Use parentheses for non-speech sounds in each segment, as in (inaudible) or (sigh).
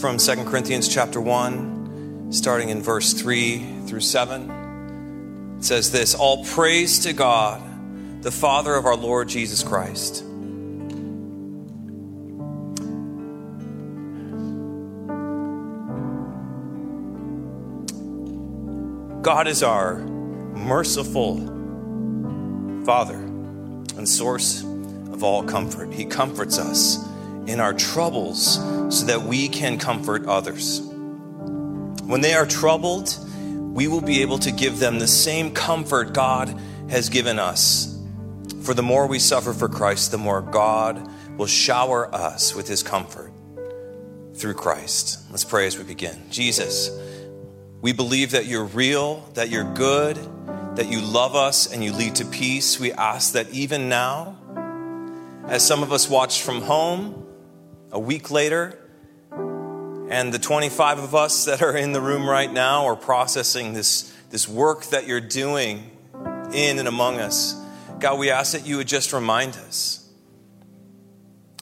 from 2 Corinthians chapter 1, starting in verse 3 through 7. It says this All praise to God, the Father of our Lord Jesus Christ. God is our merciful Father and source of all comfort. He comforts us in our troubles so that we can comfort others. When they are troubled, we will be able to give them the same comfort God has given us. For the more we suffer for Christ, the more God will shower us with his comfort through Christ. Let's pray as we begin. Jesus, we believe that you're real, that you're good, that you love us, and you lead to peace. We ask that even now, as some of us watch from home, a week later, and the 25 of us that are in the room right now are processing this, this work that you're doing in and among us. God, we ask that you would just remind us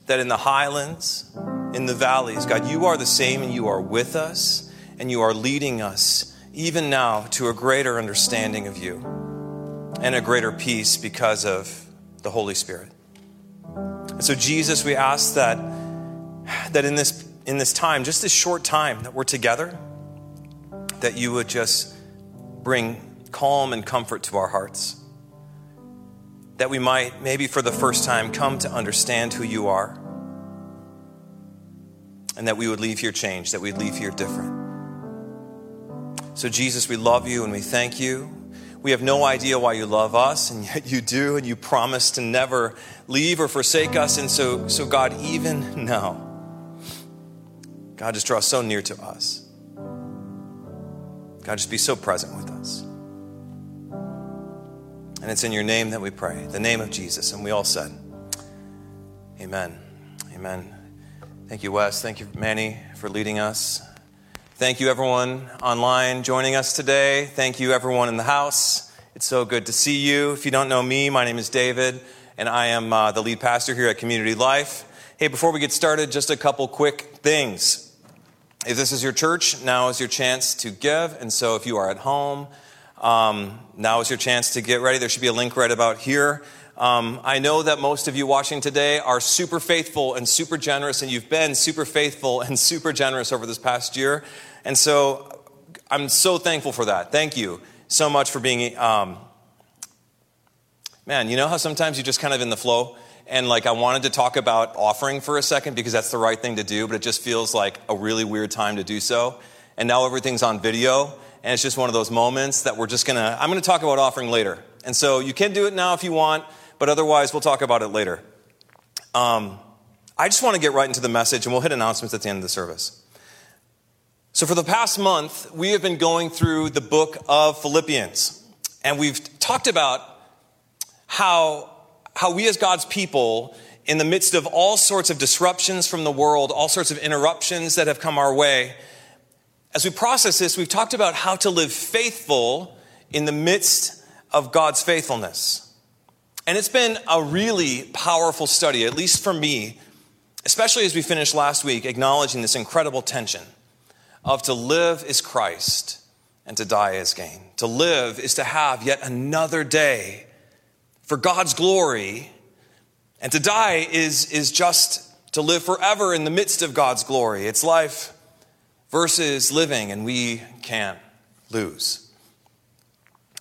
that in the highlands, in the valleys, God, you are the same and you are with us and you are leading us even now to a greater understanding of you and a greater peace because of the Holy Spirit. And so, Jesus, we ask that, that in, this, in this time, just this short time that we're together, that you would just bring calm and comfort to our hearts. That we might, maybe for the first time, come to understand who you are. And that we would leave here changed, that we'd leave here different. So, Jesus, we love you and we thank you. We have no idea why you love us, and yet you do, and you promise to never leave or forsake us. And so, so God, even now, God, just draw so near to us. God, just be so present with us. And it's in your name that we pray, the name of Jesus. And we all said, Amen. Amen. Thank you, Wes. Thank you, Manny, for leading us. Thank you, everyone online joining us today. Thank you, everyone in the house. It's so good to see you. If you don't know me, my name is David, and I am uh, the lead pastor here at Community Life. Hey, before we get started, just a couple quick things. If this is your church, now is your chance to give. And so if you are at home, um, now is your chance to get ready. There should be a link right about here. Um, I know that most of you watching today are super faithful and super generous, and you've been super faithful and (laughs) super generous over this past year. And so I'm so thankful for that. Thank you so much for being. Um, man, you know how sometimes you're just kind of in the flow? And like, I wanted to talk about offering for a second because that's the right thing to do, but it just feels like a really weird time to do so. And now everything's on video, and it's just one of those moments that we're just gonna, I'm gonna talk about offering later. And so you can do it now if you want but otherwise, we'll talk about it later. Um, I just want to get right into the message, and we'll hit announcements at the end of the service. So, for the past month, we have been going through the book of Philippians, and we've talked about how, how we as God's people, in the midst of all sorts of disruptions from the world, all sorts of interruptions that have come our way, as we process this, we've talked about how to live faithful in the midst of God's faithfulness. And it's been a really powerful study, at least for me, especially as we finished last week, acknowledging this incredible tension of to live is Christ and to die is gain. To live is to have yet another day for God's glory, and to die is, is just to live forever in the midst of God's glory. It's life versus living, and we can't lose.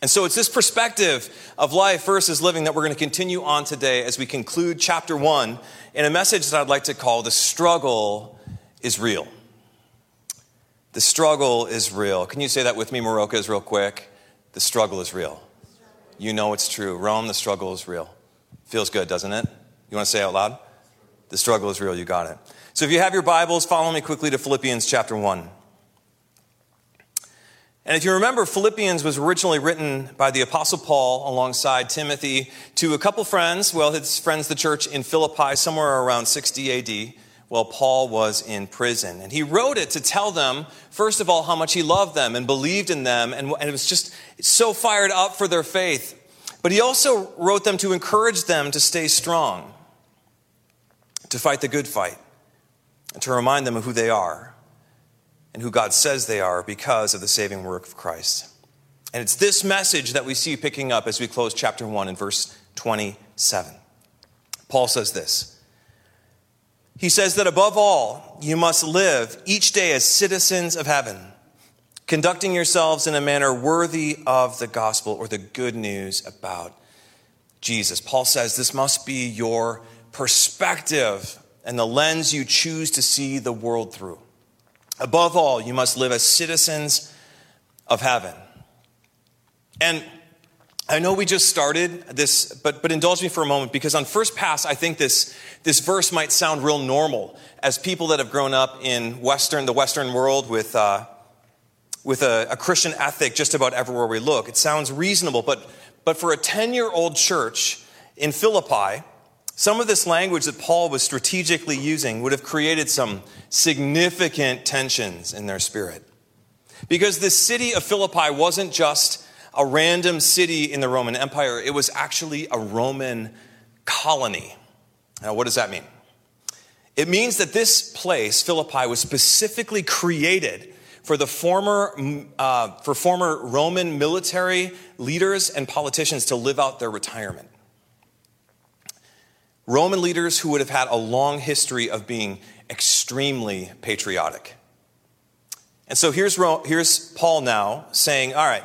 And so it's this perspective of life versus living that we're going to continue on today as we conclude chapter one in a message that I'd like to call The Struggle is Real. The struggle is real. Can you say that with me, Marocas, real quick? The struggle is real. You know it's true. Rome, the struggle is real. Feels good, doesn't it? You want to say out loud? The struggle is real. You got it. So if you have your Bibles, follow me quickly to Philippians chapter 1. And if you remember, Philippians was originally written by the Apostle Paul alongside Timothy to a couple friends, well, his friends, the church in Philippi, somewhere around 60 AD, while Paul was in prison. And he wrote it to tell them, first of all, how much he loved them and believed in them, and, and it was just so fired up for their faith. But he also wrote them to encourage them to stay strong, to fight the good fight, and to remind them of who they are and who God says they are because of the saving work of Christ. And it's this message that we see picking up as we close chapter 1 in verse 27. Paul says this He says that above all, you must live each day as citizens of heaven, conducting yourselves in a manner worthy of the gospel or the good news about Jesus. Paul says this must be your perspective and the lens you choose to see the world through. Above all, you must live as citizens of heaven. And I know we just started this, but, but indulge me for a moment because on first pass, I think this, this verse might sound real normal as people that have grown up in Western, the Western world with, uh, with a, a Christian ethic just about everywhere we look. It sounds reasonable, but, but for a 10 year old church in Philippi, some of this language that Paul was strategically using would have created some significant tensions in their spirit. Because the city of Philippi wasn't just a random city in the Roman Empire, it was actually a Roman colony. Now, what does that mean? It means that this place, Philippi, was specifically created for the former, uh, for former Roman military leaders and politicians to live out their retirement. Roman leaders who would have had a long history of being extremely patriotic. And so here's, here's Paul now saying, All right,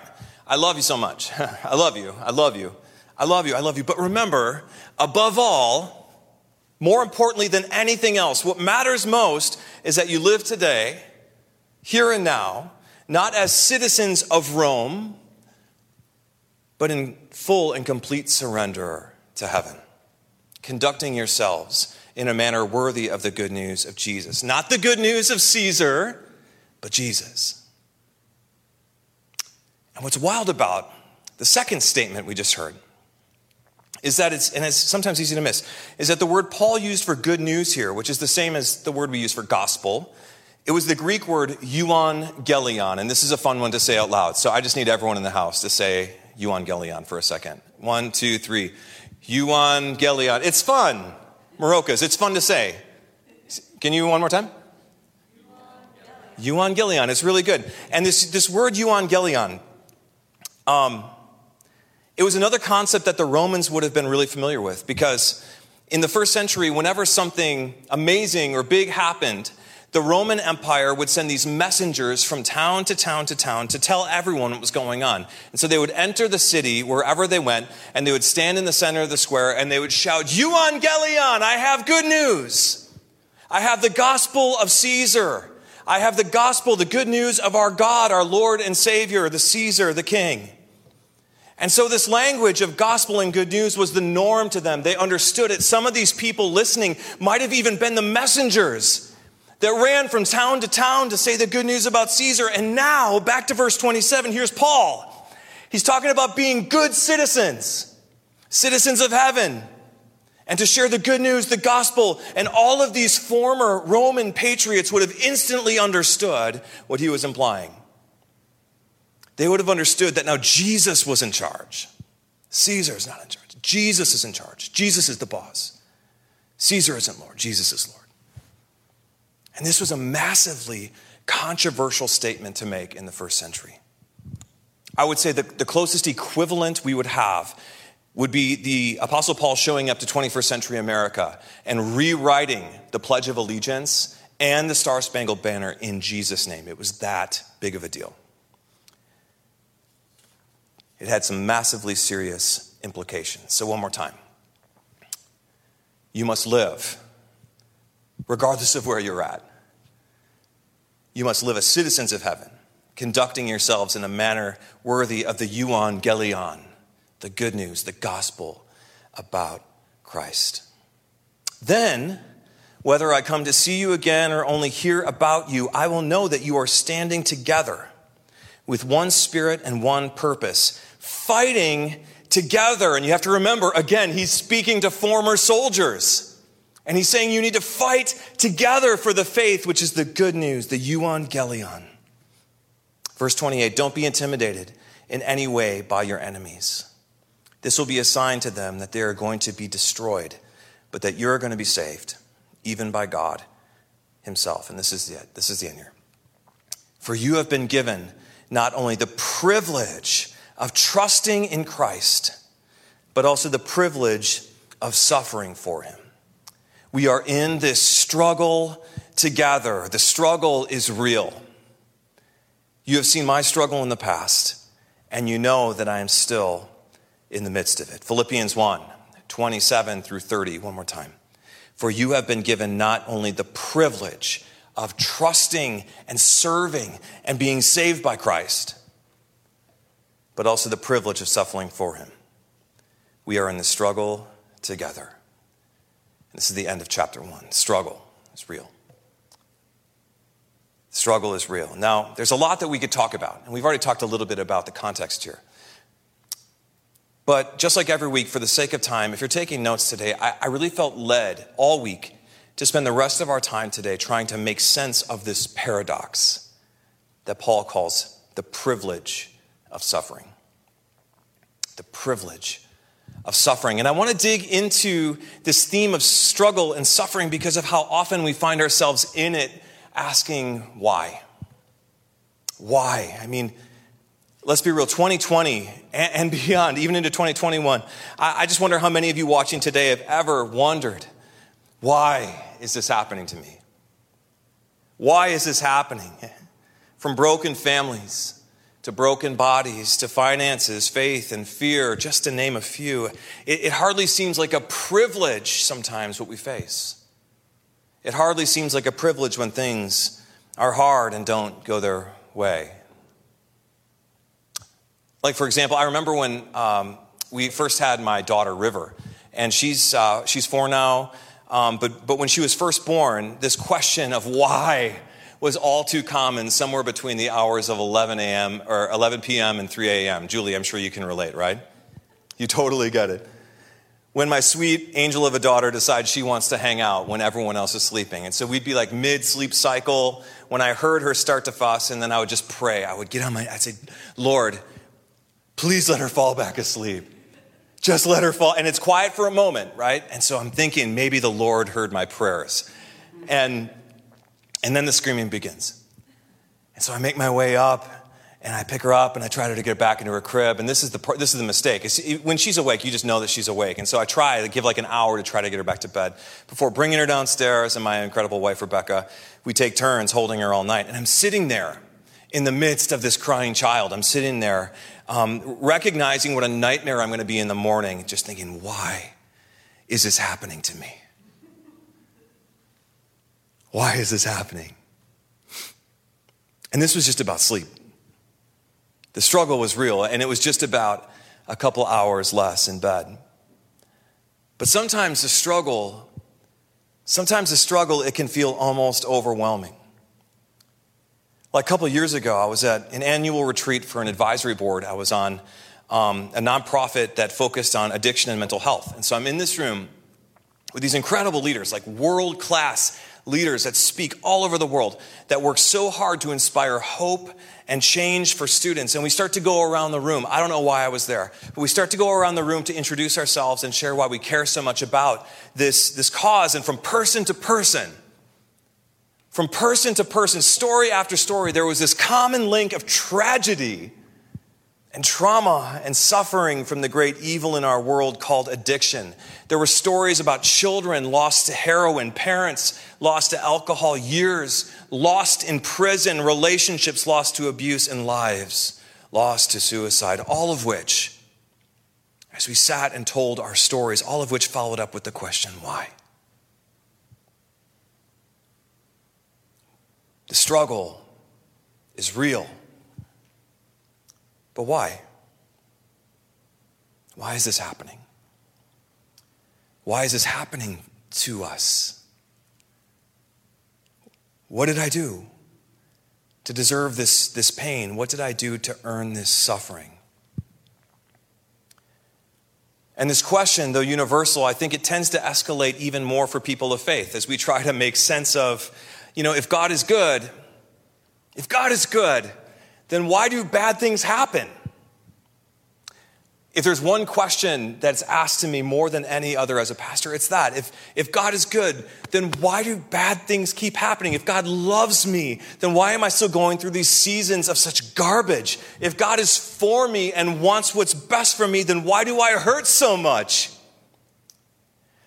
I love you so much. (laughs) I love you. I love you. I love you. I love you. But remember, above all, more importantly than anything else, what matters most is that you live today, here and now, not as citizens of Rome, but in full and complete surrender to heaven conducting yourselves in a manner worthy of the good news of Jesus. Not the good news of Caesar, but Jesus. And what's wild about the second statement we just heard is that it's, and it's sometimes easy to miss, is that the word Paul used for good news here, which is the same as the word we use for gospel, it was the Greek word euangelion, and this is a fun one to say out loud. So I just need everyone in the house to say euangelion for a second. One, two, three. Euangelion. It's fun. Marocas. It's fun to say. Can you one more time? Euangelion. It's really good. And this, this word euangelion, um, it was another concept that the Romans would have been really familiar with because in the first century, whenever something amazing or big happened, the Roman Empire would send these messengers from town to town to town to tell everyone what was going on. And so they would enter the city wherever they went, and they would stand in the center of the square and they would shout, Euangelion, I have good news. I have the gospel of Caesar. I have the gospel, the good news of our God, our Lord and Savior, the Caesar, the King. And so, this language of gospel and good news was the norm to them. They understood it. Some of these people listening might have even been the messengers that ran from town to town to say the good news about Caesar. And now, back to verse 27, here's Paul. He's talking about being good citizens, citizens of heaven, and to share the good news, the gospel. And all of these former Roman patriots would have instantly understood what he was implying. They would have understood that now Jesus was in charge. Caesar is not in charge. Jesus is in charge. Jesus is the boss. Caesar isn't Lord. Jesus is Lord. And this was a massively controversial statement to make in the first century. I would say that the closest equivalent we would have would be the Apostle Paul showing up to 21st century America and rewriting the Pledge of Allegiance and the Star Spangled Banner in Jesus' name. It was that big of a deal. It had some massively serious implications. So, one more time. You must live, regardless of where you're at. You must live as citizens of heaven, conducting yourselves in a manner worthy of the euangelion, the good news, the gospel about Christ. Then, whether I come to see you again or only hear about you, I will know that you are standing together with one spirit and one purpose, fighting together. And you have to remember, again, he's speaking to former soldiers. And he's saying you need to fight together for the faith, which is the good news, the euangelion. Verse 28 Don't be intimidated in any way by your enemies. This will be a sign to them that they are going to be destroyed, but that you're going to be saved, even by God Himself. And this is the, this is the end here. For you have been given not only the privilege of trusting in Christ, but also the privilege of suffering for him. We are in this struggle together. The struggle is real. You have seen my struggle in the past, and you know that I am still in the midst of it. Philippians 1 27 through 30, one more time. For you have been given not only the privilege of trusting and serving and being saved by Christ, but also the privilege of suffering for Him. We are in the struggle together. This is the end of chapter one. Struggle is real. Struggle is real. Now, there's a lot that we could talk about, and we've already talked a little bit about the context here. But just like every week, for the sake of time, if you're taking notes today, I, I really felt led all week to spend the rest of our time today trying to make sense of this paradox that Paul calls the privilege of suffering. The privilege of suffering. And I want to dig into this theme of struggle and suffering because of how often we find ourselves in it asking why. Why? I mean, let's be real 2020 and beyond, even into 2021, I just wonder how many of you watching today have ever wondered why is this happening to me? Why is this happening? (laughs) From broken families to broken bodies, to finances, faith, and fear, just to name a few. It, it, hardly seems like a privilege sometimes what we face. It hardly seems like a privilege when things are hard and don't go their way. Like, for example, I remember when um, we first had my daughter, River, and she's, uh, she's four now. Um, but, but when she was first born, this question of why was all too common somewhere between the hours of 11 a.m. or 11 p.m. and 3 a.m. Julie, I'm sure you can relate, right? You totally get it. When my sweet angel of a daughter decides she wants to hang out when everyone else is sleeping. And so we'd be like mid sleep cycle. When I heard her start to fuss, and then I would just pray. I would get on my, I'd say, Lord, please let her fall back asleep. Just let her fall. And it's quiet for a moment, right? And so I'm thinking maybe the Lord heard my prayers. And and then the screaming begins. And so I make my way up and I pick her up and I try to get her back into her crib. And this is the, this is the mistake. It's, when she's awake, you just know that she's awake. And so I try to give like an hour to try to get her back to bed. Before bringing her downstairs, and my incredible wife, Rebecca, we take turns holding her all night. And I'm sitting there in the midst of this crying child. I'm sitting there um, recognizing what a nightmare I'm going to be in the morning, just thinking, why is this happening to me? Why is this happening? And this was just about sleep. The struggle was real, and it was just about a couple hours less in bed. But sometimes the struggle, sometimes the struggle, it can feel almost overwhelming. Like a couple years ago, I was at an annual retreat for an advisory board. I was on um, a nonprofit that focused on addiction and mental health. And so I'm in this room with these incredible leaders, like world class leaders that speak all over the world that work so hard to inspire hope and change for students. And we start to go around the room. I don't know why I was there, but we start to go around the room to introduce ourselves and share why we care so much about this, this cause. And from person to person, from person to person, story after story, there was this common link of tragedy and trauma and suffering from the great evil in our world called addiction. There were stories about children lost to heroin, parents lost to alcohol, years lost in prison, relationships lost to abuse, and lives lost to suicide. All of which, as we sat and told our stories, all of which followed up with the question why? The struggle is real. But why? Why is this happening? Why is this happening to us? What did I do to deserve this, this pain? What did I do to earn this suffering? And this question, though universal, I think it tends to escalate even more for people of faith as we try to make sense of, you know, if God is good, if God is good, then why do bad things happen? if there's one question that's asked to me more than any other as a pastor, it's that. If, if God is good, then why do bad things keep happening? If God loves me, then why am I still going through these seasons of such garbage? If God is for me and wants what's best for me, then why do I hurt so much?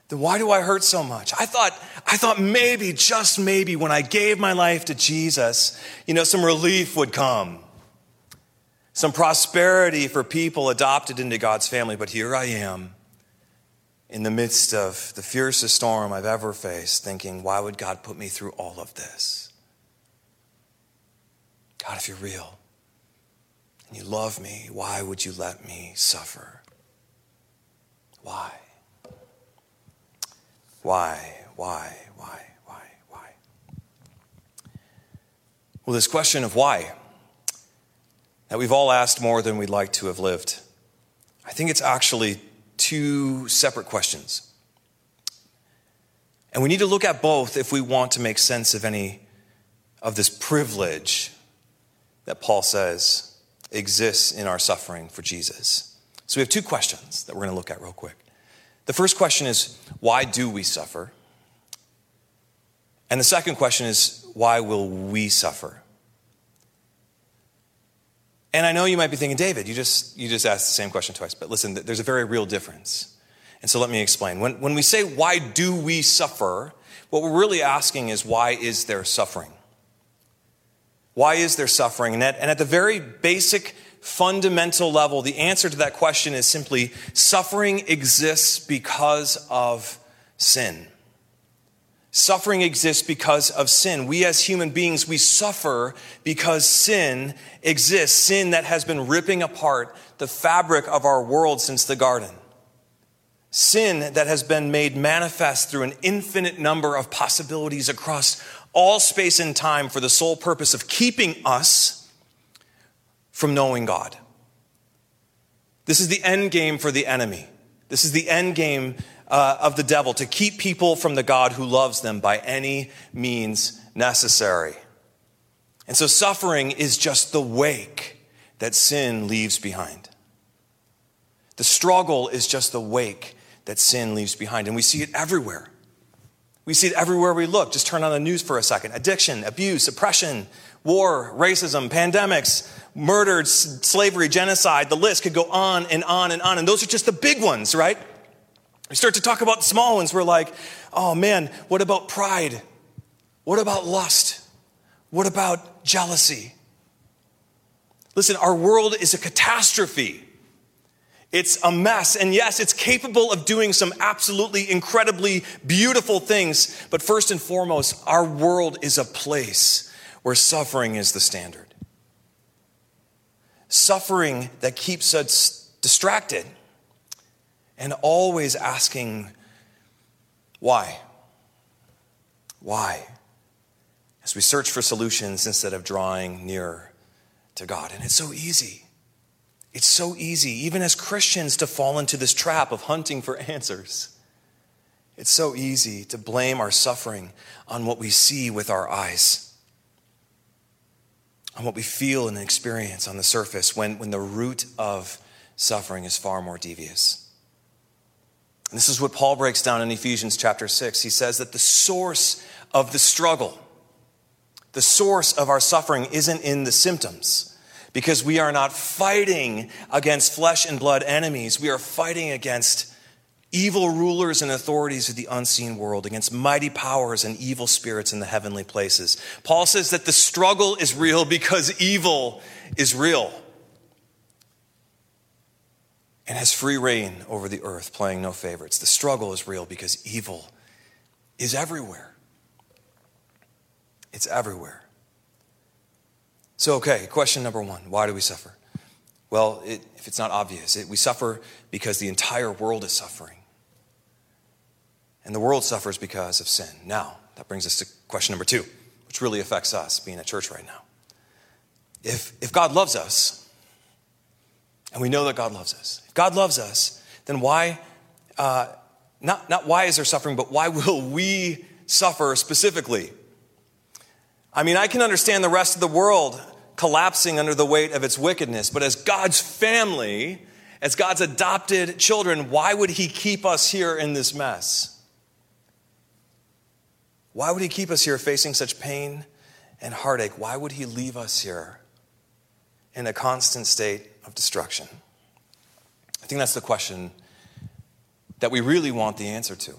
Then why do I hurt so much? I thought, I thought maybe, just maybe, when I gave my life to Jesus, you know, some relief would come some prosperity for people adopted into God's family. But here I am in the midst of the fiercest storm I've ever faced, thinking, why would God put me through all of this? God, if you're real and you love me, why would you let me suffer? Why? Why? Why? Why? Why? Why? Well, this question of why that we've all asked more than we'd like to have lived? I think it's actually two separate questions. And we need to look at both if we want to make sense of any of this privilege that Paul says exists in our suffering for Jesus. So we have two questions that we're going to look at real quick. The first question is why do we suffer? And the second question is why will we suffer? And I know you might be thinking, David, you just, you just asked the same question twice, but listen, there's a very real difference. And so let me explain. When, when we say, why do we suffer? What we're really asking is, why is there suffering? Why is there suffering? And at, and at the very basic, fundamental level, the answer to that question is simply suffering exists because of sin. Suffering exists because of sin. We as human beings, we suffer because sin exists. Sin that has been ripping apart the fabric of our world since the garden. Sin that has been made manifest through an infinite number of possibilities across all space and time for the sole purpose of keeping us from knowing God. This is the end game for the enemy. This is the end game uh, of the devil to keep people from the God who loves them by any means necessary. And so suffering is just the wake that sin leaves behind. The struggle is just the wake that sin leaves behind. And we see it everywhere. We see it everywhere we look. Just turn on the news for a second addiction, abuse, oppression, war, racism, pandemics, murdered, slavery, genocide. The list could go on and on and on. And those are just the big ones, right? We start to talk about small ones. We're like, oh man, what about pride? What about lust? What about jealousy? Listen, our world is a catastrophe. It's a mess. And yes, it's capable of doing some absolutely incredibly beautiful things. But first and foremost, our world is a place where suffering is the standard. Suffering that keeps us distracted and always asking, why? Why? As we search for solutions instead of drawing nearer to God. And it's so easy. It's so easy, even as Christians, to fall into this trap of hunting for answers. It's so easy to blame our suffering on what we see with our eyes, on what we feel and experience on the surface, when, when the root of suffering is far more devious. And this is what Paul breaks down in Ephesians chapter 6. He says that the source of the struggle, the source of our suffering isn't in the symptoms because we are not fighting against flesh and blood enemies. We are fighting against evil rulers and authorities of the unseen world, against mighty powers and evil spirits in the heavenly places. Paul says that the struggle is real because evil is real and has free reign over the earth, playing no favorites. The struggle is real because evil is everywhere. It's everywhere. So, okay, question number one why do we suffer? Well, it, if it's not obvious, it, we suffer because the entire world is suffering. And the world suffers because of sin. Now, that brings us to question number two, which really affects us being at church right now. If, if God loves us, and we know that God loves us. If God loves us, then why, uh, not, not why is there suffering, but why (laughs) will we suffer specifically? I mean, I can understand the rest of the world collapsing under the weight of its wickedness, but as God's family, As God's adopted children, why would He keep us here in this mess? Why would He keep us here facing such pain and heartache? Why would He leave us here in a constant state of destruction? I think that's the question that we really want the answer to.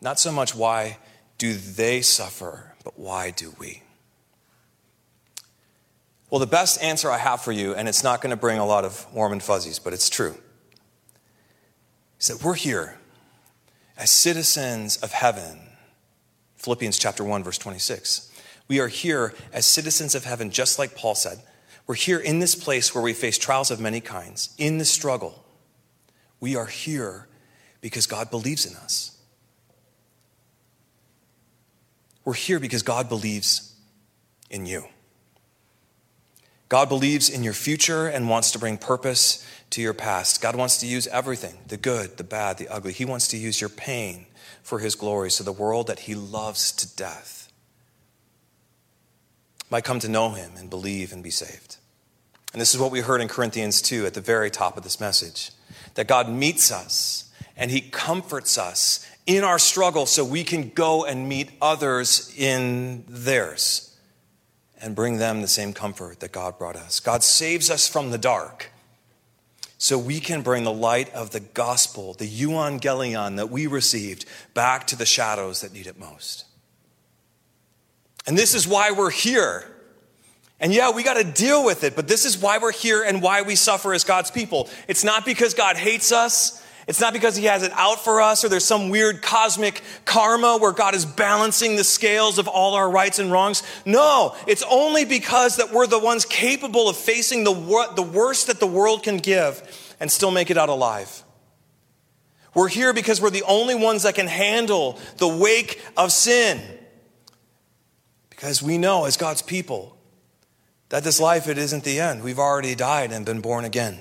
Not so much why do they suffer, but why do we? Well, the best answer I have for you, and it's not going to bring a lot of warm and fuzzies, but it's true, is that we're here as citizens of heaven. Philippians chapter 1, verse 26. We are here as citizens of heaven, just like Paul said. We're here in this place where we face trials of many kinds, in the struggle. We are here because God believes in us. We're here because God believes in you. God believes in your future and wants to bring purpose to your past. God wants to use everything the good, the bad, the ugly. He wants to use your pain for His glory so the world that He loves to death might come to know Him and believe and be saved. And this is what we heard in Corinthians 2 at the very top of this message that God meets us and He comforts us in our struggle so we can go and meet others in theirs and bring them the same comfort that God brought us. God saves us from the dark so we can bring the light of the gospel, the euangelion that we received, back to the shadows that need it most. And this is why we're here. And yeah, we got to deal with it, but this is why we're here and why we suffer as God's people. It's not because God hates us. It's not because he has it out for us or there's some weird cosmic karma where God is balancing the scales of all our rights and wrongs. No, it's only because that we're the ones capable of facing the, wor- the worst that the world can give and still make it out alive. We're here because we're the only ones that can handle the wake of sin. Because we know as God's people that this life it isn't the end. We've already died and been born again.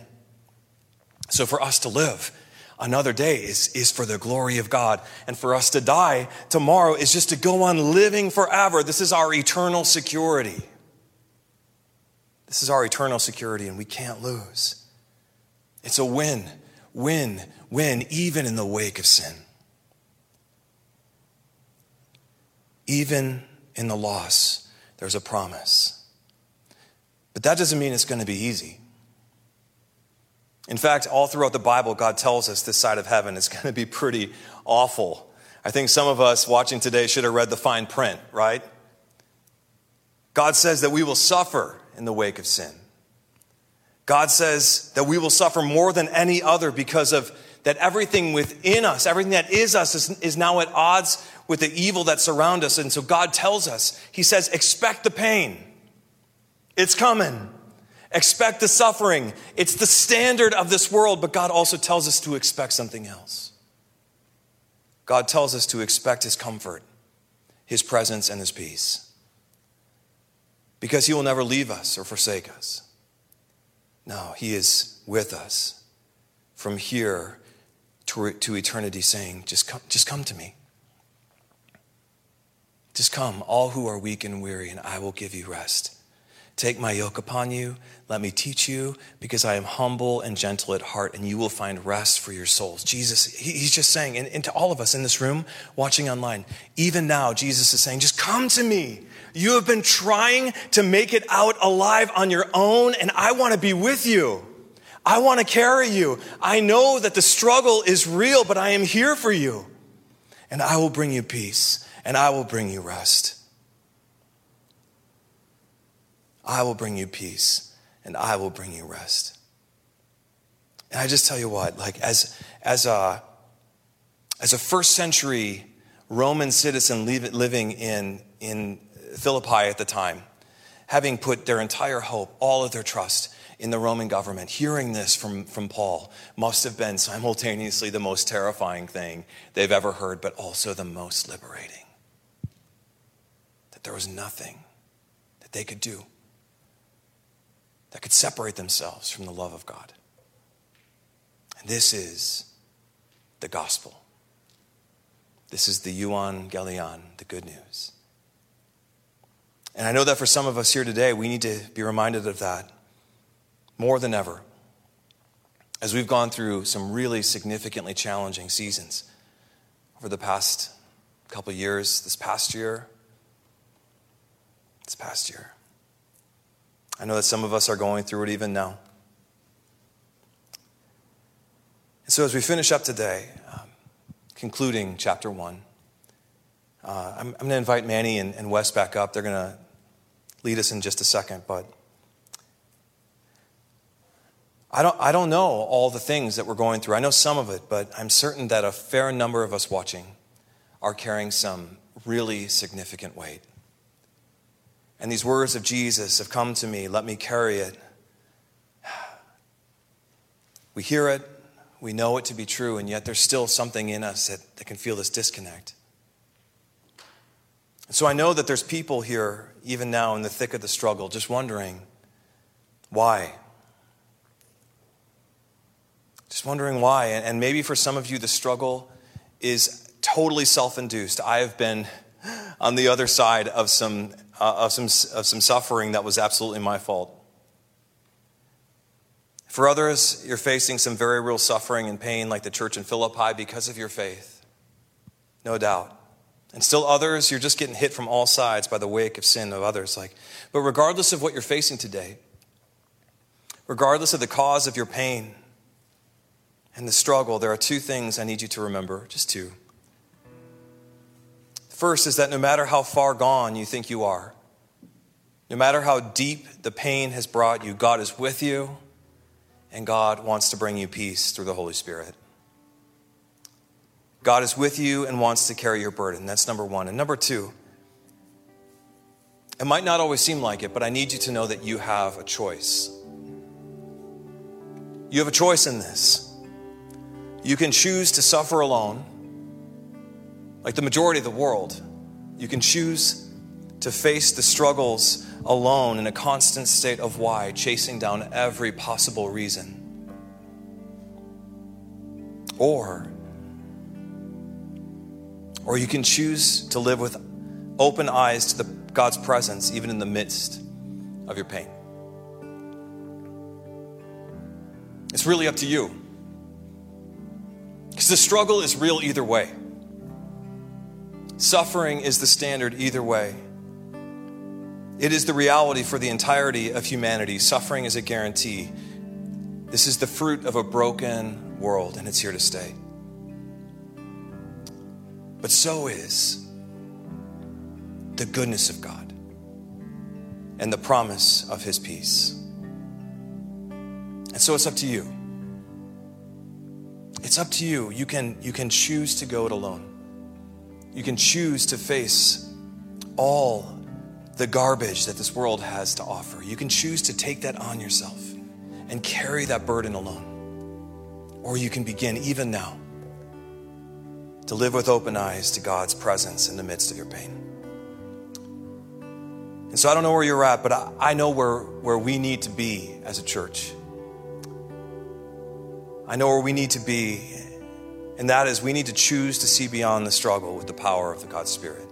So for us to live, another day is, is for the glory of God. And for us to die tomorrow is just to go on living forever. This is our eternal security. This is our eternal security, and we can't lose. It's a win, win, win, even in the wake of sin. Even in the loss, there's a promise. But that doesn't mean it's going to be easy. In fact, all throughout the Bible, God tells us this side of heaven is (laughs) going to be pretty awful. I think some of us watching today should have read the fine print, right? God says that we will suffer in the wake of sin. God says that we will suffer more than any other because of that everything within us, everything that is us, is, is now at odds with the evil that surround us. And so God tells us, He says, expect the pain. It's coming. Expect the suffering. It's the standard of this world, but God also tells us to expect something else. God tells us to expect His comfort, His presence, and His peace. Because He will never leave us or forsake us. No, He is with us from here to, to eternity, saying, just come, just come to me. Just come, all who are weak and weary, and I will give you rest. Take my yoke upon you. Let me teach you, because I am humble and gentle at heart, and you will find rest for your souls. Jesus, he's just saying, and, and to all of us in this room, watching online, even now, Jesus is saying, just come to me. You have been trying to make it out alive on your own, and I want to be with you. I want to carry you. I know that the struggle is real, but I am here for you. And I will bring you peace, and I will bring you rest. I will bring you peace and I will bring you rest. And I just tell you what, like as, as, a, as a first century Roman citizen living in, in Philippi at the time, having put their entire hope, all of their trust in the Roman government, hearing this from, from Paul must have been simultaneously the most terrifying thing they've ever heard, but also the most liberating. That there was nothing that they could do that could separate themselves from the love of God. And this is the gospel. This is the Yuan euangelion, the good news. And I know that for some of us here today, we need to be reminded of that more than ever. as we've gone through some really significantly challenging seasons over the past couple years, this past year, this past year. I know that some of us are going through it even now. And so, as we finish up today, um, concluding chapter one, uh, I'm, I'm going to invite Manny and, and Wes back up. They're going to lead us in just a second, but I don't, I don't know all the things that we're going through. I know some of it, but I'm certain that a fair number of us watching are carrying some really significant weight. And these words of Jesus have come to me, let me carry it. (sighs) We hear it, we know it to be true, and yet there's still something in us that, that can feel this disconnect. And so I know that there's people here, even now in the thick of the struggle, just wondering why. Just wondering why. And maybe for some of you, the struggle is totally self induced. I have been on the other side of some uh, of, some, of some suffering that was absolutely my fault. For others, you're facing some very real suffering and pain, like the church in Philippi, because of your faith. No doubt. And still others, you're just getting hit from all sides by the wake of sin of others. Like, but regardless of what you're facing today, regardless of the cause of your pain and the struggle, there are two things I need you to remember, just two. First is that no matter how far gone you think you are, no matter how deep the pain has brought you, God is with you and God wants to bring you peace through the Holy Spirit. God is with you and wants to carry your burden. That's number one. And number two, it might not always seem like it, but I need you to know that you have a choice. You have a choice in this. You can choose to suffer alone like the majority of the world, you can choose to face the struggles alone in a constant state of why, chasing down every possible reason. Or, or you can choose to live with open eyes to the, God's presence, even in the midst of your pain. It's really up to you. Because the struggle is real either way. Suffering is the standard either way. It is the reality for the entirety of humanity. Suffering is a guarantee. This is the fruit of a broken world, and it's here to stay. But so is the goodness of God and the promise of His peace. And so it's up to you. It's up to you. You can, you can choose to go it alone. You can choose to face all the garbage that this world has to offer. You can choose to take that on yourself and carry that burden alone. Or you can begin, even now, to live with open eyes to God's presence in the midst of your pain. And so I don't know where you're at, but I, I know where, where we need to be as a church. I know where we need to be and that is, we need to choose to see beyond the struggle with the power of the God Spirit.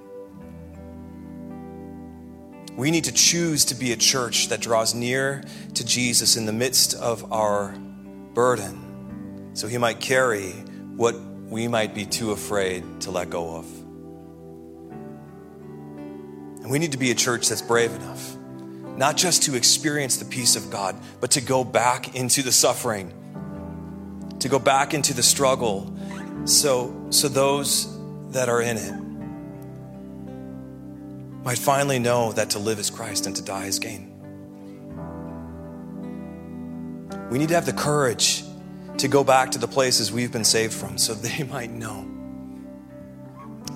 We need to choose to be a church that draws near to Jesus in the midst of our burden so he might carry what we might be too afraid to let go of. And we need to be a church that's brave enough, not just to experience the peace of God, but to go back into the suffering, to go back into the struggle, so, so those that are in it might finally know that to live is Christ and to die is gain. We need to have the courage to go back to the places we've been saved from so they (laughs) might know.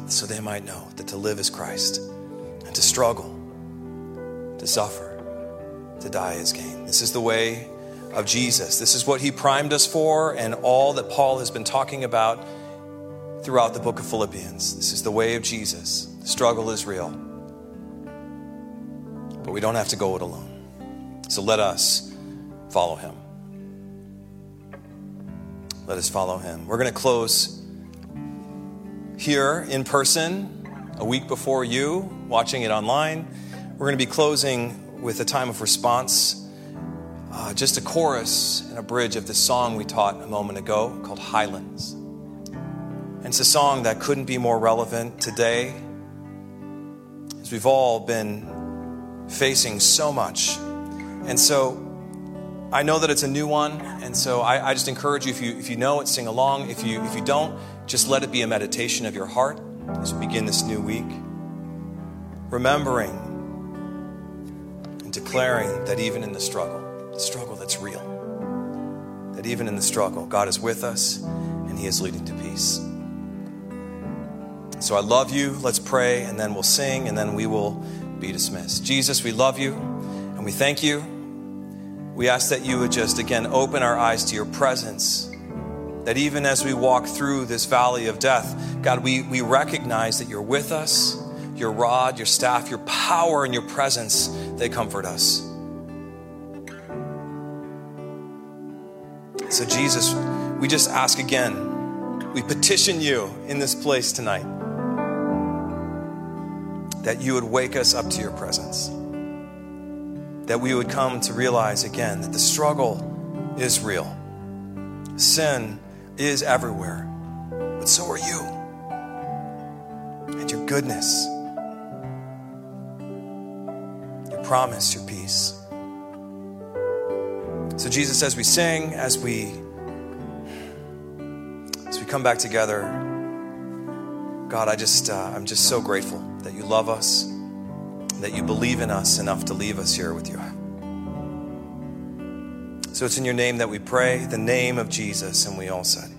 So they might know that to live is Christ and to struggle, to suffer, to die is gain. This is the way of Jesus. This is what he primed us for, and all that Paul has been talking about throughout the book of Philippians. This is the way of Jesus. The struggle is real, but we don't have to go it alone. So let us follow him. Let us follow him. We're going to close here in person a week before you, watching it online. We're going to be closing with a time of response uh, just a chorus and a bridge of the song we taught a moment ago called Highlands. And it's a song that couldn't be more relevant today as we've all been facing so much. And so I know that it's a new one, and so I, I, just encourage you if you if you know it, sing along. If you if you don't, just let it be a meditation of your heart as we begin this new week. Remembering and declaring that even in the struggle, struggle that's real, that even in the struggle, God is with us and He is leading to peace. So I love you. Let's pray, and then we'll sing, and then we will be dismissed. Jesus, we love you, and we thank you. We ask that you would just, again, open our eyes to your presence. That even as we walk through this valley of death, God, we, we recognize that you're with us. Your rod, your staff, your power, and your presence, they comfort us. So, Jesus, we just ask again, we petition you in this place tonight that you would wake us up to your presence. That we would come to realize again that the struggle is real. Sin is everywhere, but so are you. And your goodness, your promise, your peace. So Jesus, as we sing, as we as we come back together, God, I just uh, I'm just so grateful that you love us, that you believe in us enough to leave us here with you. So it's in your name that we pray, the name of Jesus, and we all said.